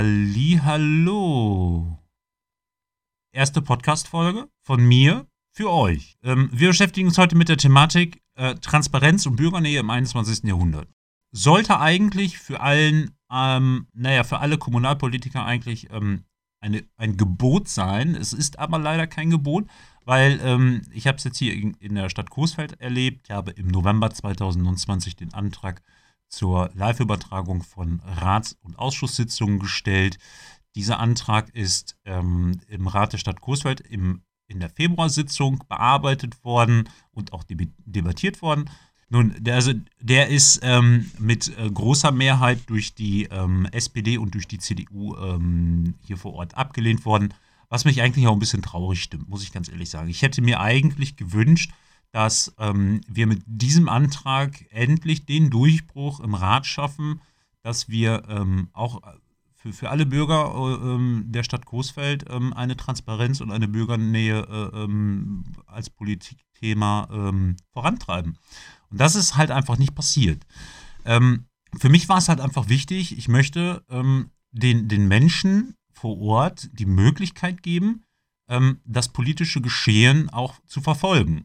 Hallo. Erste Podcast-Folge von mir für euch. Ähm, wir beschäftigen uns heute mit der Thematik äh, Transparenz und Bürgernähe im 21. Jahrhundert. Sollte eigentlich für allen, ähm, naja, für alle Kommunalpolitiker eigentlich ähm, eine, ein Gebot sein. Es ist aber leider kein Gebot, weil ähm, ich habe es jetzt hier in, in, der Stadt Coesfeld erlebt. Ich habe im November 2020 den Antrag zur Live-Übertragung von Rats- und Ausschusssitzungen gestellt. Dieser Antrag ist ähm, im Rat der Stadt Coesfeld im, in der Februarsitzung bearbeitet worden und auch debattiert worden. Nun, der, also, der ist ähm, mit äh, großer Mehrheit durch die ähm, SPD und durch die CDU ähm, hier vor Ort abgelehnt worden, was mich eigentlich auch ein bisschen traurig stimmt, muss ich ganz ehrlich sagen. Ich hätte mir eigentlich gewünscht, dass ähm, wir mit diesem Antrag endlich den Durchbruch im Rat schaffen, dass wir ähm, auch für, für alle Bürger äh, ähm, der Stadt Coesfeld ähm, eine Transparenz und eine Bürgernähe äh, ähm, als Politikthema ähm, vorantreiben. Und das ist halt einfach nicht passiert. für mich war es halt einfach wichtig, ich möchte den, den Menschen vor Ort die Möglichkeit geben, das politische Geschehen auch zu verfolgen.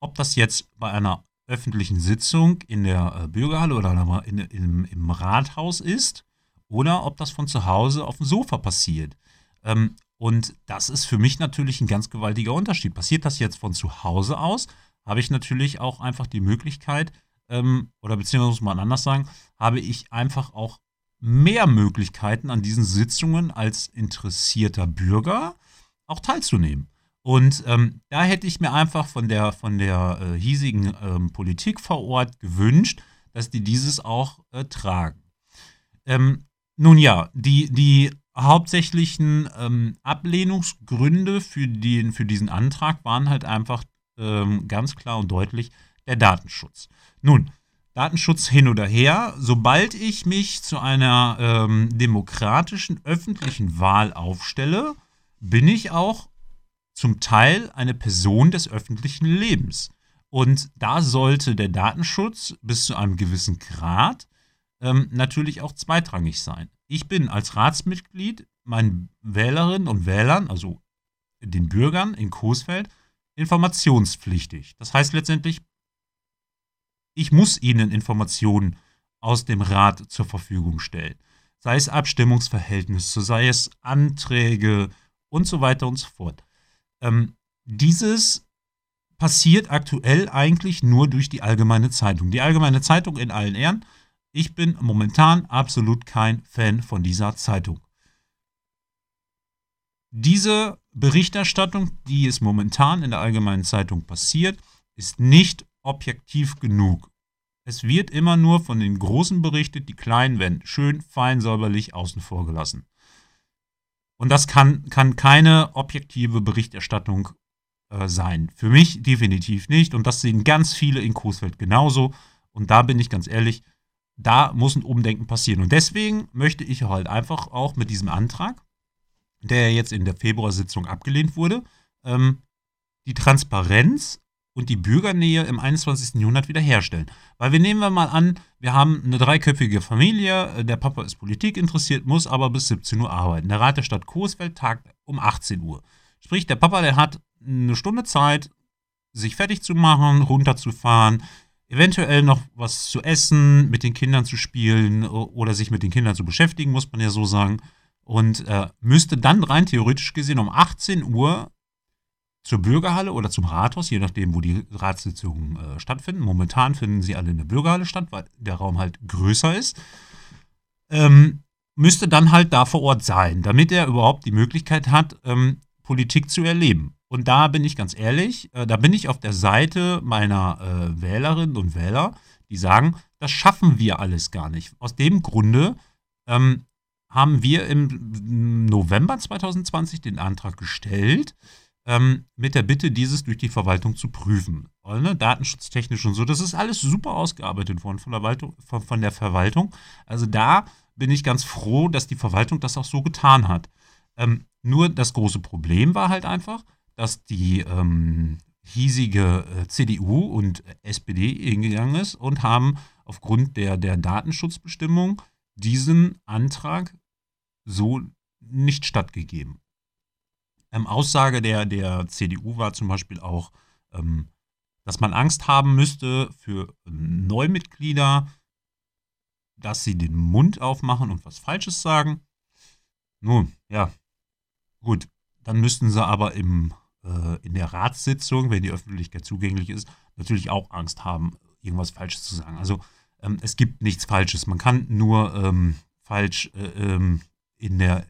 Ob das jetzt bei einer öffentlichen Sitzung in der äh, Bürgerhalle oder in, in, im Rathaus ist oder ob das von zu Hause auf dem Sofa passiert. Ähm, und das ist für mich natürlich ein ganz gewaltiger Unterschied. Passiert das jetzt von zu Hause aus, habe ich natürlich auch einfach die Möglichkeit, ähm, oder beziehungsweise muss man anders sagen, habe ich einfach auch mehr Möglichkeiten an diesen Sitzungen als interessierter Bürger auch teilzunehmen. Und ähm, da hätte ich mir einfach von der, von der äh, hiesigen ähm, Politik vor Ort gewünscht, dass die dieses auch äh, tragen. Ähm, nun ja, die, die hauptsächlichen ähm, Ablehnungsgründe für, den, für diesen Antrag waren halt einfach ähm, ganz klar und deutlich der Datenschutz. Nun, Datenschutz hin oder her, sobald ich mich zu einer ähm, demokratischen öffentlichen Wahl aufstelle, bin ich auch zum Teil eine Person des öffentlichen Lebens. Und da sollte der Datenschutz bis zu einem gewissen Grad ähm, natürlich auch zweitrangig sein. Ich bin als Ratsmitglied meinen Wählerinnen und Wählern, also den Bürgern in Coesfeld, informationspflichtig. Das heißt letztendlich, ich muss ihnen Informationen aus dem Rat zur Verfügung stellen. Sei es Abstimmungsverhältnisse, sei es Anträge und so weiter und so fort. Ähm, dieses passiert aktuell eigentlich nur durch die Allgemeine Zeitung. Die Allgemeine Zeitung in allen Ehren. Ich bin momentan absolut kein Fan von dieser Zeitung. Diese Berichterstattung, die es momentan in der Allgemeinen Zeitung passiert, ist nicht objektiv genug. Es wird immer nur von den Großen berichtet, die Kleinen werden schön fein säuberlich außen vor gelassen. Und das kann, kann keine objektive Berichterstattung äh, sein. Für mich definitiv nicht. Und das sehen ganz viele in Coesfeld genauso. Und da bin ich ganz ehrlich, da muss ein Umdenken passieren. Und deswegen möchte ich halt einfach auch mit diesem Antrag, der jetzt in der Februarsitzung abgelehnt wurde, ähm, die Transparenz und die Bürgernähe im 21. Jahrhundert wiederherstellen. Weil wir nehmen wir mal an, wir haben eine dreiköpfige Familie, der Papa ist Politik interessiert, muss aber bis 17 Uhr arbeiten. Der Rat der Stadt Coesfeld tagt um 18 Uhr. Sprich, der Papa, der hat eine Stunde Zeit, sich fertig zu machen, runterzufahren, eventuell noch was zu essen, mit den Kindern zu spielen oder sich mit den Kindern zu beschäftigen, muss man ja so sagen. Und äh, müsste dann rein theoretisch gesehen um 18 Uhr zur Bürgerhalle oder zum Rathaus, je nachdem, wo die Ratssitzungen äh, stattfinden. Momentan finden sie alle in der Bürgerhalle statt, weil der Raum halt größer ist. Ähm, müsste dann halt da vor Ort sein, damit er überhaupt die Möglichkeit hat, ähm, Politik zu erleben. Und da bin ich ganz ehrlich, äh, da bin ich auf der Seite meiner äh, Wählerinnen und Wähler, die sagen, das schaffen wir alles gar nicht. Aus dem Grunde ähm, haben wir im November 2020 den Antrag gestellt, ähm, mit der Bitte, dieses durch die Verwaltung zu prüfen. Ne? Datenschutztechnisch und so. Das ist alles super ausgearbeitet worden von der, Verwaltung, von, von der Verwaltung. Also da bin ich ganz froh, dass die Verwaltung das auch so getan hat. Ähm, nur das große Problem war halt einfach, dass die ähm, hiesige äh, CDU und SPD hingegangen ist und haben aufgrund der, der Datenschutzbestimmung diesen Antrag so nicht stattgegeben. Ähm, Aussage der, der CDU war zum Beispiel auch, ähm, dass man Angst haben müsste für Neumitglieder, dass sie den Mund aufmachen und was Falsches sagen. Nun, ja, gut, dann müssten sie aber im, äh, in der Ratssitzung, wenn die Öffentlichkeit zugänglich ist, natürlich auch Angst haben, irgendwas Falsches zu sagen. Also ähm, es gibt nichts Falsches. Man kann nur ähm, falsch äh, ähm, in der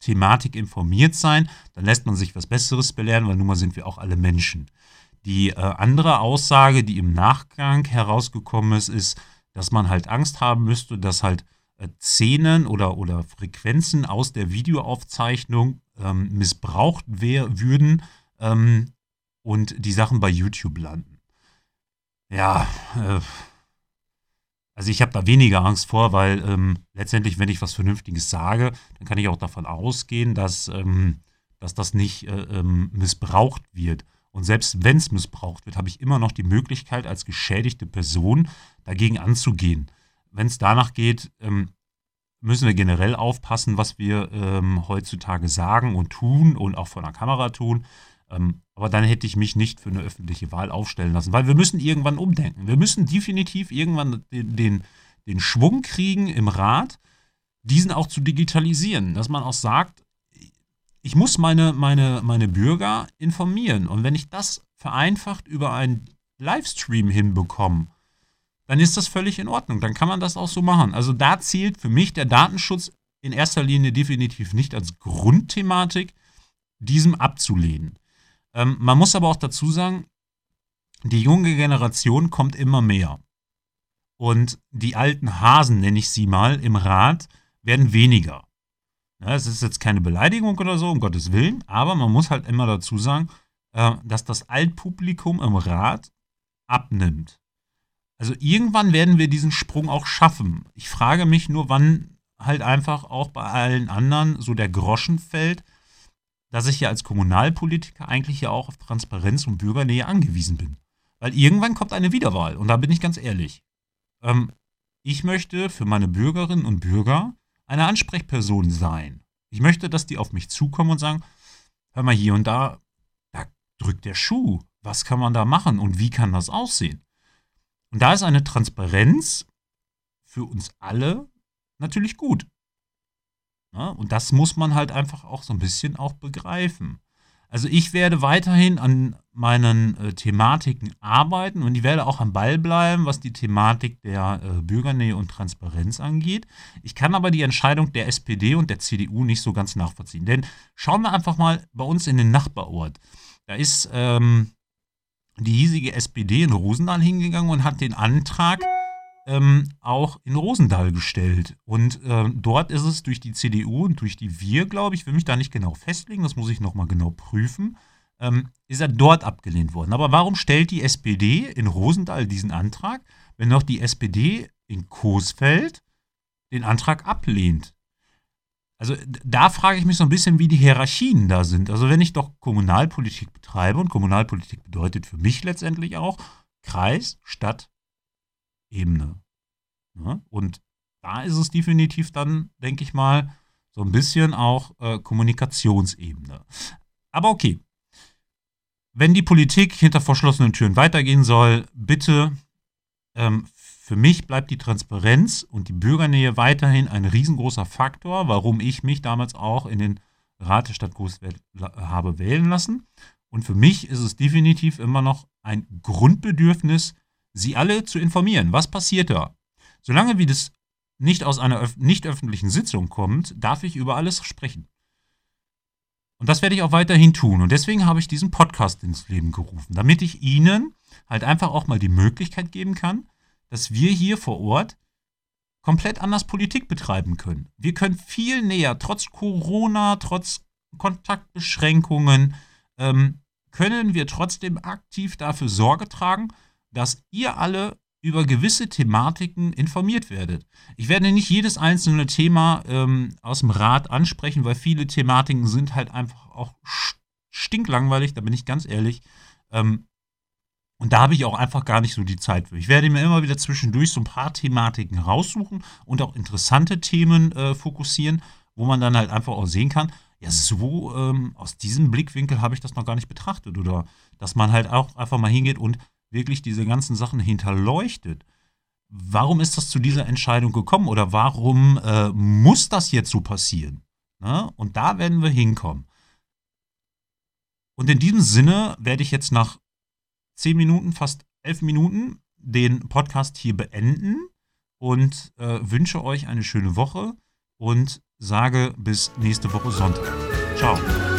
Thematik informiert sein. Dann lässt man sich was Besseres belehren, weil nun mal sind wir auch alle Menschen. Die äh, andere Aussage, die im Nachgang herausgekommen ist, ist, dass man halt Angst haben müsste, dass halt äh, Szenen oder, oder Frequenzen aus der Videoaufzeichnung ähm, missbraucht wär, würden ähm, und die Sachen bei YouTube landen. Ja, äh, also ich habe da weniger Angst vor, weil ähm, letztendlich, wenn ich was Vernünftiges sage, dann kann ich auch davon ausgehen, dass, ähm, dass das nicht äh, ähm, missbraucht wird. Und selbst wenn es missbraucht wird, habe ich immer noch die Möglichkeit, als geschädigte Person dagegen anzugehen. Wenn es danach geht, ähm, müssen wir generell aufpassen, was wir ähm, heutzutage sagen und tun und auch vor der Kamera tun. Ähm, aber dann hätte ich mich nicht für eine öffentliche Wahl aufstellen lassen, weil wir müssen irgendwann umdenken. Wir müssen definitiv irgendwann den, den, den Schwung kriegen im Rat, diesen auch zu digitalisieren, dass man auch sagt, ich muss meine, meine, meine Bürger informieren. Und wenn ich das vereinfacht über einen Livestream hinbekomme, dann ist das völlig in Ordnung. Dann kann man das auch so machen. Also da zielt für mich der Datenschutz in erster Linie definitiv nicht als Grundthematik, diesem abzulehnen. Ähm, man muss aber auch dazu sagen, die junge Generation kommt immer mehr. Und die alten Hasen, nenne ich sie mal, im Rat werden weniger. Ja, es ist jetzt keine Beleidigung oder so, um Gottes Willen, aber man muss halt immer dazu sagen, äh, dass das Altpublikum im Rat abnimmt. Also irgendwann werden wir diesen Sprung auch schaffen. Ich frage mich nur, wann halt einfach auch bei allen anderen so der Groschen fällt, dass ich ja als Kommunalpolitiker eigentlich ja auch auf Transparenz und Bürgernähe angewiesen bin. Weil irgendwann kommt eine Wiederwahl und da bin ich ganz ehrlich. Ähm, ich möchte für meine Bürgerinnen und Bürger eine Ansprechperson sein. Ich möchte, dass die auf mich zukommen und sagen, hör mal hier und da, da drückt der Schuh. Was kann man da machen und wie kann das aussehen? Und da ist eine Transparenz für uns alle natürlich gut. Ne? Und das muss man halt einfach auch so ein bisschen auch begreifen. Also ich werde weiterhin an meinen äh, Thematiken arbeiten und ich werde auch am Ball bleiben, was die Thematik der äh, Bürgernähe und Transparenz angeht. Ich kann aber die Entscheidung der SPD und der CDU nicht so ganz nachvollziehen. Denn schauen wir einfach mal bei uns in den Nachbarort. Da ist ähm, die hiesige SPD in Rosendahl hingegangen und hat den Antrag ähm, auch in Rosendahl gestellt. Und äh, dort ist es durch die CDU und durch die Wir, glaube ich, will mich da nicht genau festlegen, das muss ich nochmal genau prüfen, ähm, ist er dort abgelehnt worden. Aber warum stellt die SPD in Rosendahl diesen Antrag, wenn noch die SPD in Coesfeld den Antrag ablehnt? Also da frage ich mich so ein bisschen, wie die Hierarchien da sind. Also wenn ich doch Kommunalpolitik betreibe und Kommunalpolitik bedeutet für mich letztendlich auch Kreis, Stadt, Ebene. Ja? Und da ist es definitiv dann, denke ich mal, so ein bisschen auch äh, Kommunikationsebene. Aber okay. Wenn die Politik hinter verschlossenen Türen weitergehen soll, bitte, ähm, für mich bleibt die Transparenz und die Bürgernähe weiterhin ein riesengroßer Faktor, warum ich mich damals auch in den Rat der Stadt Großwelt habe wählen lassen. Und für mich ist es definitiv immer noch ein Grundbedürfnis, sie alle zu informieren. Was passiert da? Solange wie das nicht aus einer nicht öffentlichen Sitzung kommt, darf ich über alles sprechen. Und das werde ich auch weiterhin tun. Und deswegen habe ich diesen Podcast ins Leben gerufen, damit ich Ihnen halt einfach auch mal die Möglichkeit geben kann, dass wir hier vor Ort komplett anders Politik betreiben können. Wir können viel näher, trotz Corona, trotz Kontaktbeschränkungen, ähm, können wir trotzdem aktiv dafür Sorge tragen, dass ihr alle über gewisse Thematiken informiert werdet. Ich werde nicht jedes einzelne Thema ähm, aus dem Rat ansprechen, weil viele Thematiken sind halt einfach auch stinklangweilig, da bin ich ganz ehrlich. Ähm, und da habe ich auch einfach gar nicht so die Zeit für. Ich werde mir immer wieder zwischendurch so ein paar Thematiken raussuchen und auch interessante Themen äh, fokussieren, wo man dann halt einfach auch sehen kann, ja, so ähm, aus diesem Blickwinkel habe ich das noch gar nicht betrachtet. Oder dass man halt auch einfach mal hingeht und wirklich diese ganzen Sachen hinterleuchtet. Warum ist das zu dieser Entscheidung gekommen oder warum äh, muss das jetzt so passieren? Ne? Und da werden wir hinkommen. Und in diesem Sinne werde ich jetzt nach zehn Minuten, fast elf Minuten, den Podcast hier beenden und äh, wünsche euch eine schöne Woche und sage bis nächste Woche Sonntag. Ciao.